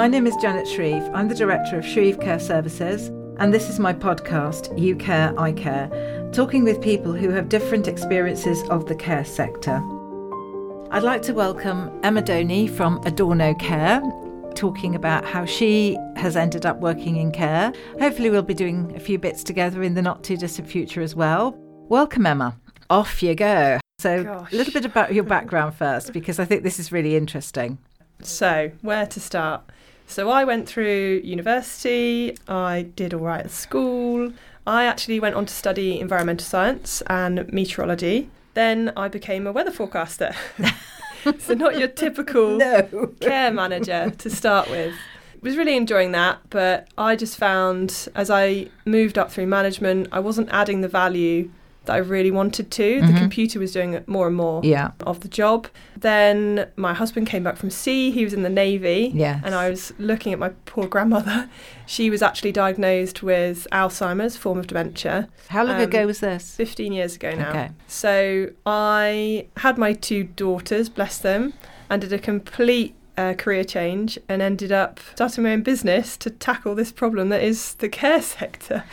My name is Janet Shreve. I'm the director of Shreve Care Services, and this is my podcast, You Care, I Care, talking with people who have different experiences of the care sector. I'd like to welcome Emma Doney from Adorno Care, talking about how she has ended up working in care. Hopefully, we'll be doing a few bits together in the not too distant future as well. Welcome, Emma. Off you go. So, Gosh. a little bit about your background first, because I think this is really interesting. So, where to start? So, I went through university, I did all right at school. I actually went on to study environmental science and meteorology. Then I became a weather forecaster. so, not your typical No. care manager to start with. Was really enjoying that, but I just found as I moved up through management, I wasn't adding the value that I really wanted to. Mhm. The computer was doing more and more Yeah. of the job. Then my husband came back from sea. He was in the navy. Yes. And I was looking at my poor grandmother. She was actually diagnosed with Alzheimer's, form of dementia, How long um, ago was this? 15 years ago now. Okay. So I had my two daughters, bless them, and did a complete uh, career change and ended up starting my own business to tackle this problem that is the care sector.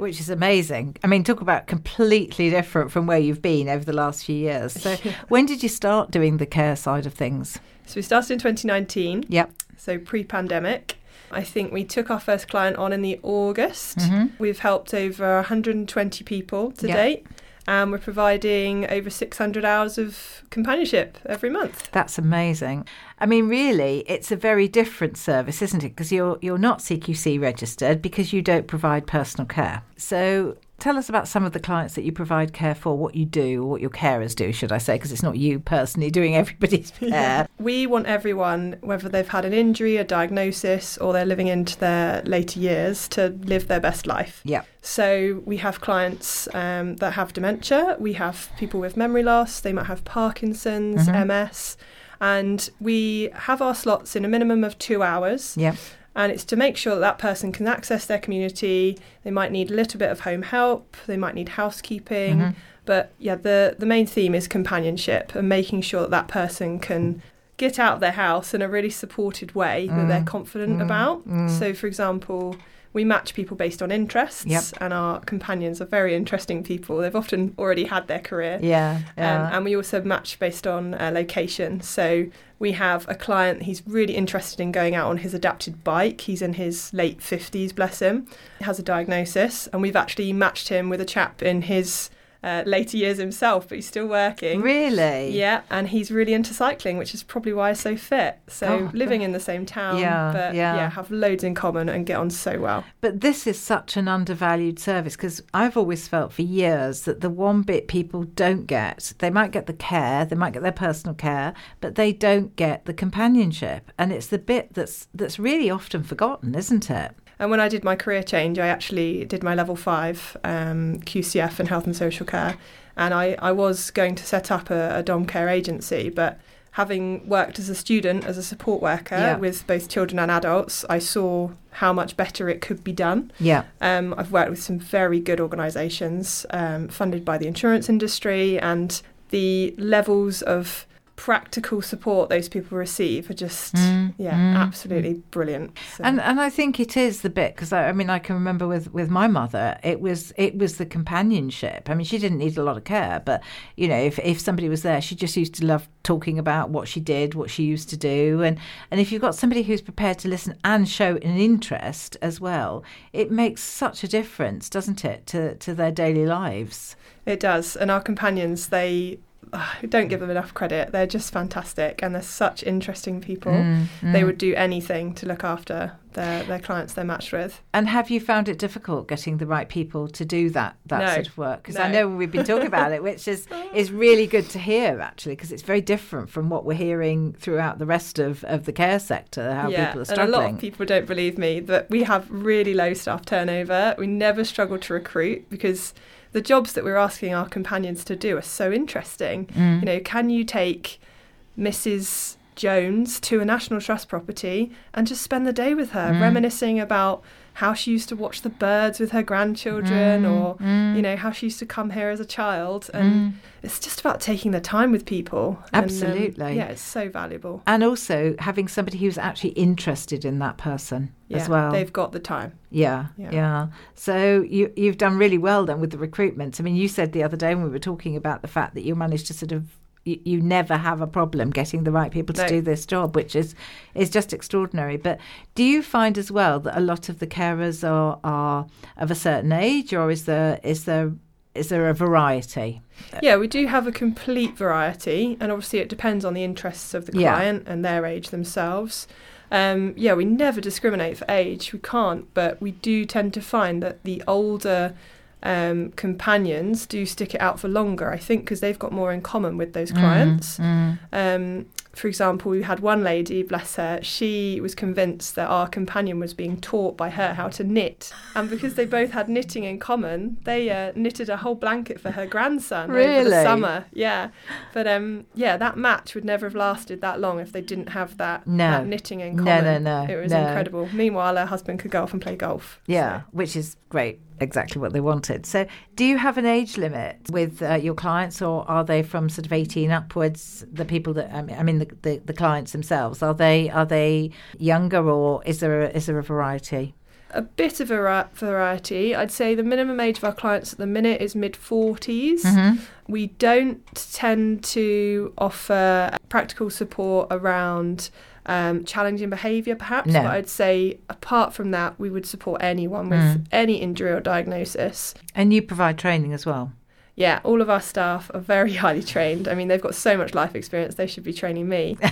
Which is amazing. I mean, talk about completely different from where you've been over the last few years. So, Yeah. when did you start doing the care side of things? So we started in 2019. Yep. so pre-pandemic. I think we took our first client on in the August. Mhm. We've helped over 120 people to Yeah. date, and we're providing over 600 hours of companionship every month. That's amazing. I mean, really, it's a very different service, isn't it? Because you're you're not CQC registered because you don't provide personal care. So, tell us about some of the clients that you provide care for, what you do, or what your carers do, should I say? Because it's not you personally doing everybody's care. We want everyone, whether they've had an injury, a diagnosis, or they're living into their later years, to live their best life. Yeah. So we have clients um, that have dementia. We have people with memory loss. They might have Parkinson's, Mhm. MS, and we have our slots in a minimum of two hours. Yeah. And it's to make sure that that person can access their community. They might need a little bit of home help. They might need housekeeping. Mhm. But yeah, the the main theme is companionship and making sure that that person can get out of their house in a really supported way that they're Mm. confident Mm. about. Mm. So, for example, we match people based on interests, Yep. and our companions are very interesting people. They've often already had their career. Yeah. Um, and we also match based on uh, location. So we have a client, he's really interested in going out on his adapted bike. He's in his late 50s, bless him. He has a diagnosis, and we've actually matched him with a chap in his uh, later years himself, but he's still working. really? Yeah, and he's really into cycling, which is probably why he's so fit. So Oh, living in the same town, Yeah, but yeah. have loads in common and get on so well. But this is such an undervalued service because I've always felt for years that the one bit people don't get, they might get the care, they might get their personal care, but they don't get the companionship. And it's the bit that's that's really often forgotten, isn't it? And when I did my career change, I actually did my level five um, QCF in health and social care. And I, I was going to set up a, a dom care agency, but having worked as a student, as a support worker Yeah. with both children and adults, I saw how much better it could be done. Yeah. Um, I've worked with some very good organisations um, funded by the insurance industry, and the levels of practical support those people receive are just, Mm, yeah, mm, absolutely brilliant. So- And and I think it is the bit because I, I mean I can remember with, with my mother it was it was the companionship. I mean she didn't need a lot of care, but you know if, if somebody was there, she just used to love talking about what she did, what she used to do, and and if you've got somebody who's prepared to listen and show an interest as well, it makes such a difference, doesn't it, to to their daily lives? It does. And our companions, they don't give them enough credit. They're just fantastic and they're such interesting people. Mm, They mm. would do anything to look after their, their clients they're matched with. And have you found it difficult getting the right people to do that that No. sort of work? Because I know we've been talking about it, which is is really good to hear actually, because it's very different from what we're hearing throughout the rest of, of the care sector. How yeah, people are struggling. and a lot of people don't believe me that we have really low staff turnover. We never struggle to recruit because the jobs that we're asking our companions to do are so interesting. Mm. You know, can you take Mrs. Jones to a National Trust property and just spend the day with her, Mm. reminiscing about how she used to watch the birds with her grandchildren Mm, or mm. you know how she used to come here as a child and Mm. it's just about taking the time with people And, um, Absolutely. yeah it's so valuable And also having somebody who's actually interested in that person yeah as well. they've got the time Yeah, Yeah. yeah, So you you've done really well then with the recruitment. I mean, you said the other day when we were talking about the fact that you managed to sort of you, you never have a problem getting the right people to No. do this job, which is is just extraordinary. But do you find as well that a lot of the carers are are of a certain age, or is there is there is there a variety? yeah we do have a complete variety and obviously it depends on the interests of the Yeah. client and their age themselves um, yeah we never discriminate for age we can't but we do tend to find that the older um, companions do stick it out for longer i think because they've got more in common with those clients Mm, Um, for example, we had one lady, bless her, she was convinced that our companion was being taught by her how to knit. And because they both had knitting in common, they uh, knitted a whole blanket for her grandson over the summer. Yeah. But um, yeah, that match would never have lasted that long if they didn't have that, No. that knitting in common. No, no, no, It was no. incredible. Meanwhile, her husband could go off and play golf. Yeah, So- which is great. Exactly what they wanted. So, do you have an age limit with uh, your clients, or are they from sort of eighteen upwards? The people that I mean, I mean the, the, the clients themselves are they are they younger, or is there a, is there a variety? a bit of a variety. I'd say the minimum age of our clients at the minute is mid 40s. Mm-hmm. We don't tend to offer practical support around um, challenging behaviour, perhaps, No. but I'd say apart from that, we would support anyone with Mm. any injury or diagnosis. And you provide training as well. Yeah, all of our staff are very highly trained. I mean, they've got so much life experience, they should be training me.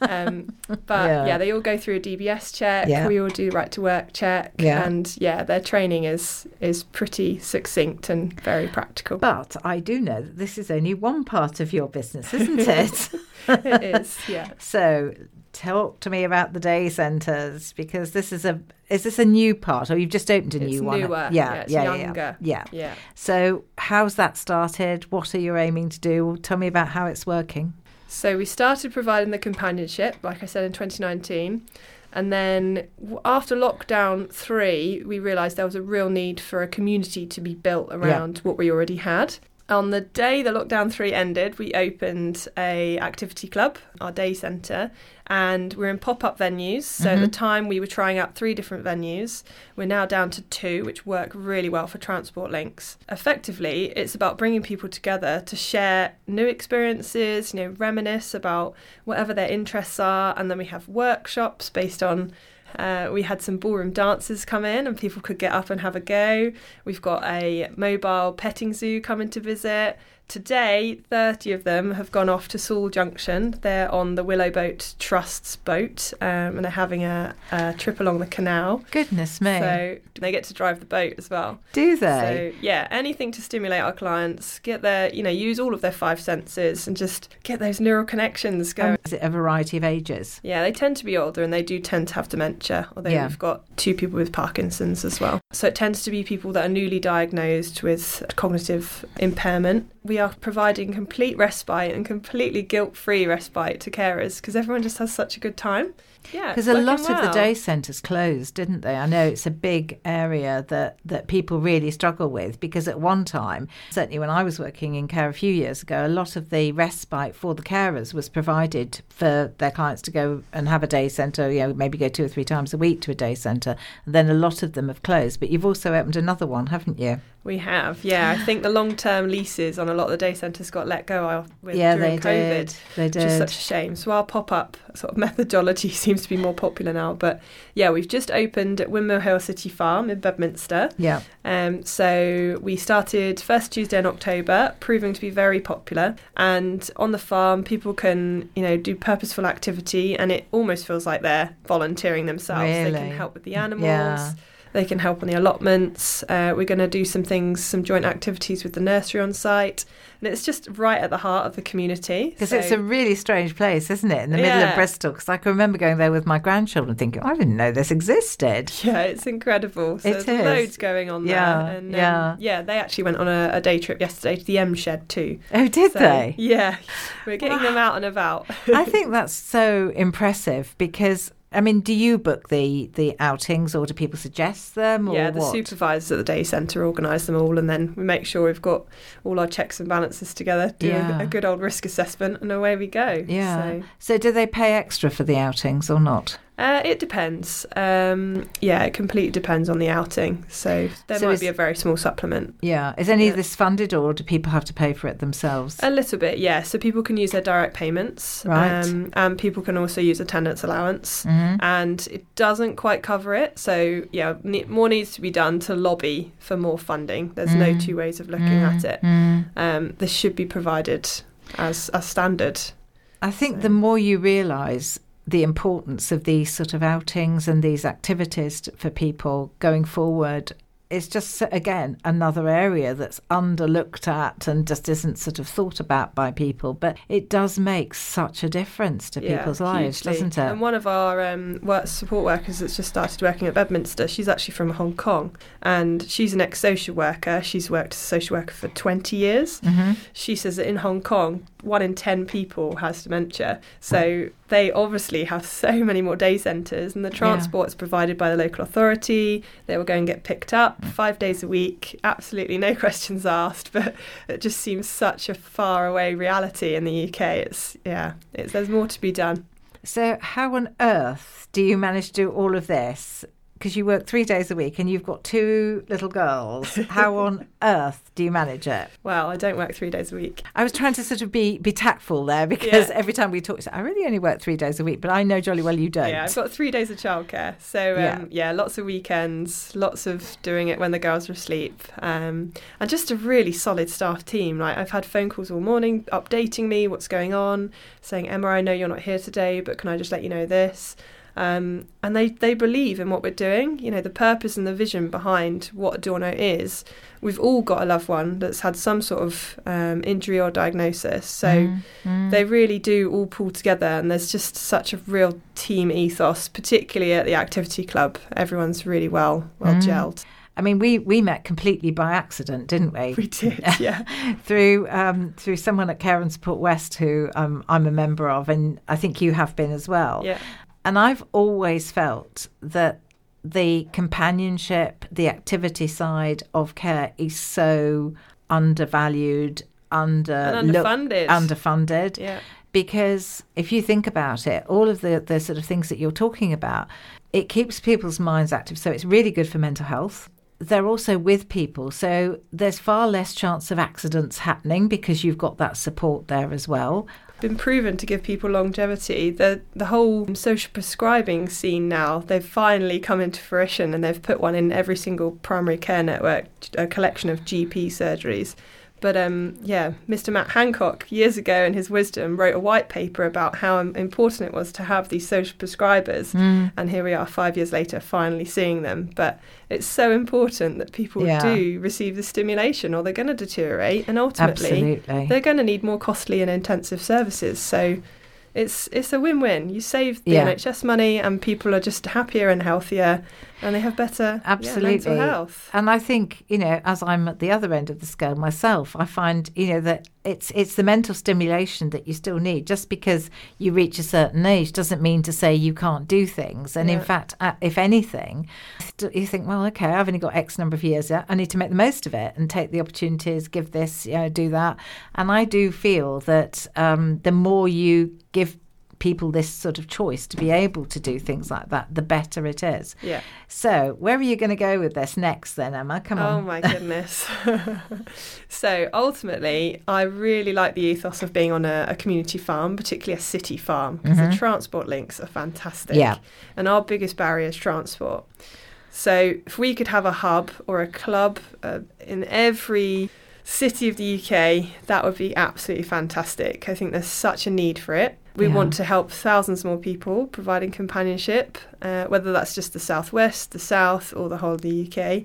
Um, but Yeah. yeah. they all go through a DBS check. Yeah. We all do right to work check. Yeah. And yeah, their training is is pretty succinct and very practical. But I do know that this is only one part of your business, isn't it? it is, yeah. So, talk to me about the day centres because this is a is this a new part, or you've just opened a It's new one? It's newer. Yeah, Yeah, it's yeah, yeah, younger. yeah. Yeah. So, how's that started? What are you aiming to do? Tell me about how it's working. So we started providing the companionship, like I said, in 2019. And then after lockdown three, we realised there was a real need for a community to be built around what we already had. On the day the lockdown three ended, we opened a activity club, our day centre, and we're in pop-up venues. So at the Mhm. time we were trying out three different venues. We're now down to two, which work really well for transport links. Effectively, it's about bringing people together to share new experiences, you know, reminisce about whatever their interests are, and then we have workshops based on. Uh, we had some ballroom dancers come in and people could get up and have a go. We've got a mobile petting zoo coming to visit. Today, 30 of them have gone off to Saul Junction. They're on the Willow Boat Trust's boat um, and they're having a, a trip along the canal. Goodness me. So they get to drive the boat as well. do they? So yeah, anything to stimulate our clients, get their, you know, use all of their five senses and just get those neural connections going. Um, is it a variety of ages? Yeah, they tend to be older and they do tend to have dementia, although Yeah. we've got two people with Parkinson's as well. So it tends to be people that are newly diagnosed with cognitive impairment. We are providing complete respite and completely guilt free respite to carers because everyone just has such a good time. Yeah, Because a lot working of the day centres closed, didn't they? I know it's a big area that, that people really struggle with because at one time, certainly when I was working in care a few years ago, a lot of the respite for the carers was provided for their clients to go and have a day centre, you know, maybe go two or three times a week to a day centre. And then a lot of them have closed. But you've also opened another one, haven't you? We have, yeah. I think the long term leases on a lot of the day centres got let go with, yeah, they during COVID. did. They Which is such a shame. So our pop-up sort of methodology seems to be more popular now. But yeah, we've just opened at Windmill Hill City Farm in Bedminster. Yeah. Um, so we started first Tuesday in October, proving to be very popular. And on the farm, people can you know do purposeful activity, and it almost feels like they're volunteering themselves. Really? They can help with the animals. Yeah. They can help on the allotments. Uh, we're going to do some things, some joint activities with the nursery on site. And it's just right at the heart of the community. Because so, it's a really strange place, isn't it? In the middle Yeah. of Bristol. Because I can remember going there with my grandchildren thinking, I didn't know this existed. Yeah, it's incredible. So It there's is. loads going on Yeah, there. And, um, yeah. yeah, they actually went on a, a day trip yesterday to the M Shed too. Oh, did So, they? Yeah, we're getting them out and about. I think that's so impressive because. I mean, do you book the, the outings or do people suggest them? Or yeah, the what? supervisors at the day centre organise them all, and then we make sure we've got all our checks and balances together, do Yeah. a, a good old risk assessment, and away we go. Yeah. So, So, do they pay extra for the outings or not? Uh, it depends. Um, yeah, it completely depends on the outing. So there So might is- be a very small supplement. Yeah. Is any of this funded or do people have to pay for it themselves? A little bit, yeah. So people can use their direct payments, Right. um, and people can also use attendance allowance. Mhm. And it doesn't quite cover it, so yeah, more needs to be done to lobby for more funding. There's no Mm. two ways of looking at it. Mm. Um, this should be provided as a standard. I think So- the more you realise the importance of these sort of outings and these activities for people going forward, it's just again another area that's underlooked at and just isn't sort of thought about by people. But it does make such a difference to Yeah, people's lives, hugely. doesn't it? And one of our um, work support workers that's just started working at Bedminster, she's actually from Hong Kong, and she's an ex-social worker. She's worked as a social worker for 20 years. hmm She says that in Hong Kong, one in 10 people has dementia. So they obviously have so many more day centres, and the transport is provided by the local authority. They will go and get picked up five days a week, absolutely no questions asked. But it just seems such a far away reality in the UK. It's, yeah, it's, there's more to be done. So, how on earth do you manage to do all of this? Because you work three days a week and you've got two little girls. How on earth do you manage it? Well, I don't work three days a week. I was trying to sort of be be tactful there because Yeah. every time we talk, I really only work three days a week, but I know jolly well you don't. Yeah, I've got three days of childcare. So, um, Yeah. yeah. lots of weekends, lots of doing it when the girls are asleep. Um, and just a really solid staff team. Like, I've had phone calls all morning updating me what's going on, saying, Emma, I know you're not here today, but can I just let you know this? Um, and they, they believe in what we're doing, you know, the purpose and the vision behind what Adorno is. We've all got a loved one that's had some sort of um, injury or diagnosis. So, Mm, mm. they really do all pull together and there's just such a real team ethos particularly at the activity club everyone's really well well Mm. gelled I mean, we we met completely by accident, didn't we? we did yeah through um, through someone at Care and Support West, who um, I'm a member of, and I think you have been as well. yeah And I've always felt that the companionship, the activity side of care is so undervalued, under and underfunded underfunded. yeah Because if you think about it, all of the, the sort of things that you're talking about, it keeps people's minds active. So it's really good for mental health. They're also with people. So there's far less chance of accidents happening because you've got that support there as well. Been proven to give people longevity. The the whole social prescribing scene now they've finally come into fruition and they've put one in every single primary care network a collection of GP surgeries But um, yeah, Mr. Matt Hancock years ago in his wisdom wrote a white paper about how important it was to have these social prescribers. Mm. And here we are five years later, finally seeing them. But it's so important that people Yeah. do receive the stimulation or they're going to deteriorate. And ultimately, Absolutely. they're going to need more costly and intensive services. So it's it's a win-win. You save the Yeah. NHS money, and people are just happier and healthier, and they have better yeah, Absolutely. mental health. And I think, you know, as I'm at the other end of the scale myself, I find, you know, that it's it's the mental stimulation that you still need. Just because you reach a certain age doesn't mean to say you can't do things. And in fact, uh, if anything, you think, well, okay, I've only got X number of years. yet. I need to make the most of it and take the opportunities, give this, you know, do that. And I do feel that um, the more you give people this sort of choice to be able to do things like that, the better it is. Yeah. So, where are you going to go with this next, then, Emma? Come on. Oh my goodness. so ultimately, I really like the ethos of being on a, a community farm, particularly a city farm, because the transport links are fantastic. Mm-hmm. Yeah. And our biggest barrier is transport. So if we could have a hub or a club uh, in every City of the UK, that would be absolutely fantastic. I think there's such a need for it. We Yeah. want to help thousands more people providing companionship, uh, whether that's just the southwest, the south, or the whole of the UK.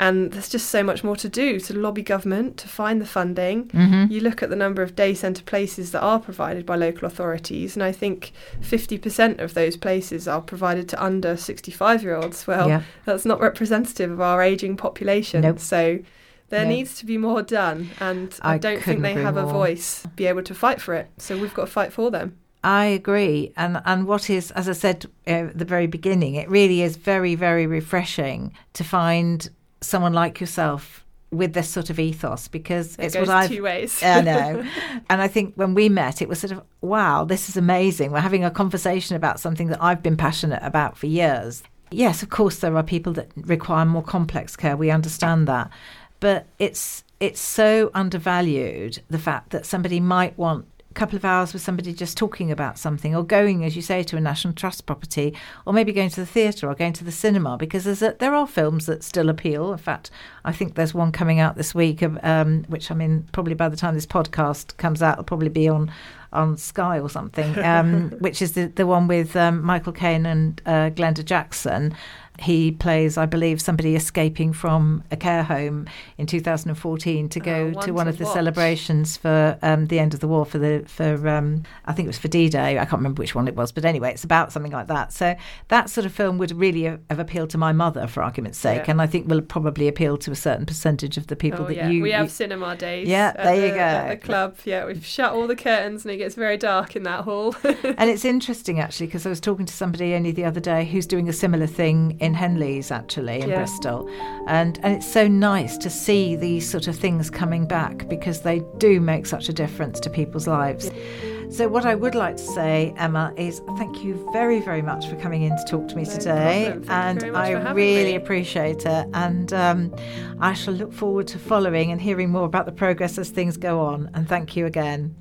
And there's just so much more to do to lobby government to find the funding. Mm-hmm. You look at the number of day centre places that are provided by local authorities, and I think 50% of those places are provided to under 65 year olds. Well, yeah. that's not representative of our ageing population. Nope. So there No. needs to be more done, and I, I don't think they have a more. voice be able to fight for it. So we've got to fight for them. I agree, and and what is, as I said uh, at the very beginning, it really is very very refreshing to find someone like yourself with this sort of ethos because It it's goes what I've two ways. I know. And I think when we met, it was sort of, wow, this is amazing. We're having a conversation about something that I've been passionate about for years. Yes, of course, there are people that require more complex care. We understand that. But it's it's so undervalued the fact that somebody might want a couple of hours with somebody just talking about something or going as you say to a national trust property or maybe going to the theatre or going to the cinema because there's a, there are films that still appeal. In fact i think there's one coming out this week um, which i mean probably by the time this podcast comes out it'll probably be on on sky or something um, which is the, the one with um, michael caine and uh, glenda jackson he plays, I believe, somebody escaping from a care home in 2014 to go Oh, one to one to of the watch. celebrations for um, the end of the war for the for um, I think it was for D-Day. I can't remember which one it was, but anyway, it's about something like that. So that sort of film would really have have appealed to my mother, for argument's sake, Yeah. and I think will probably appeal to a certain percentage of the people oh, that yeah. you. we have you- cinema days. Yeah, at there you go. At the club, yeah, we've shut all the curtains and it gets very dark in that hall. and it's interesting actually because I was talking to somebody only the other day who's doing a similar thing in Henleaze actually in Yeah. Bristol, and and it's so nice to see these sort of things coming back because they do make such a difference to people's lives. So what I would like to say, Emma, is thank you very very much for coming in to talk to me No today, problem. Thank you and I really me. appreciate it, and um, I shall look forward to following and hearing more about the progress as things go on. And thank you again.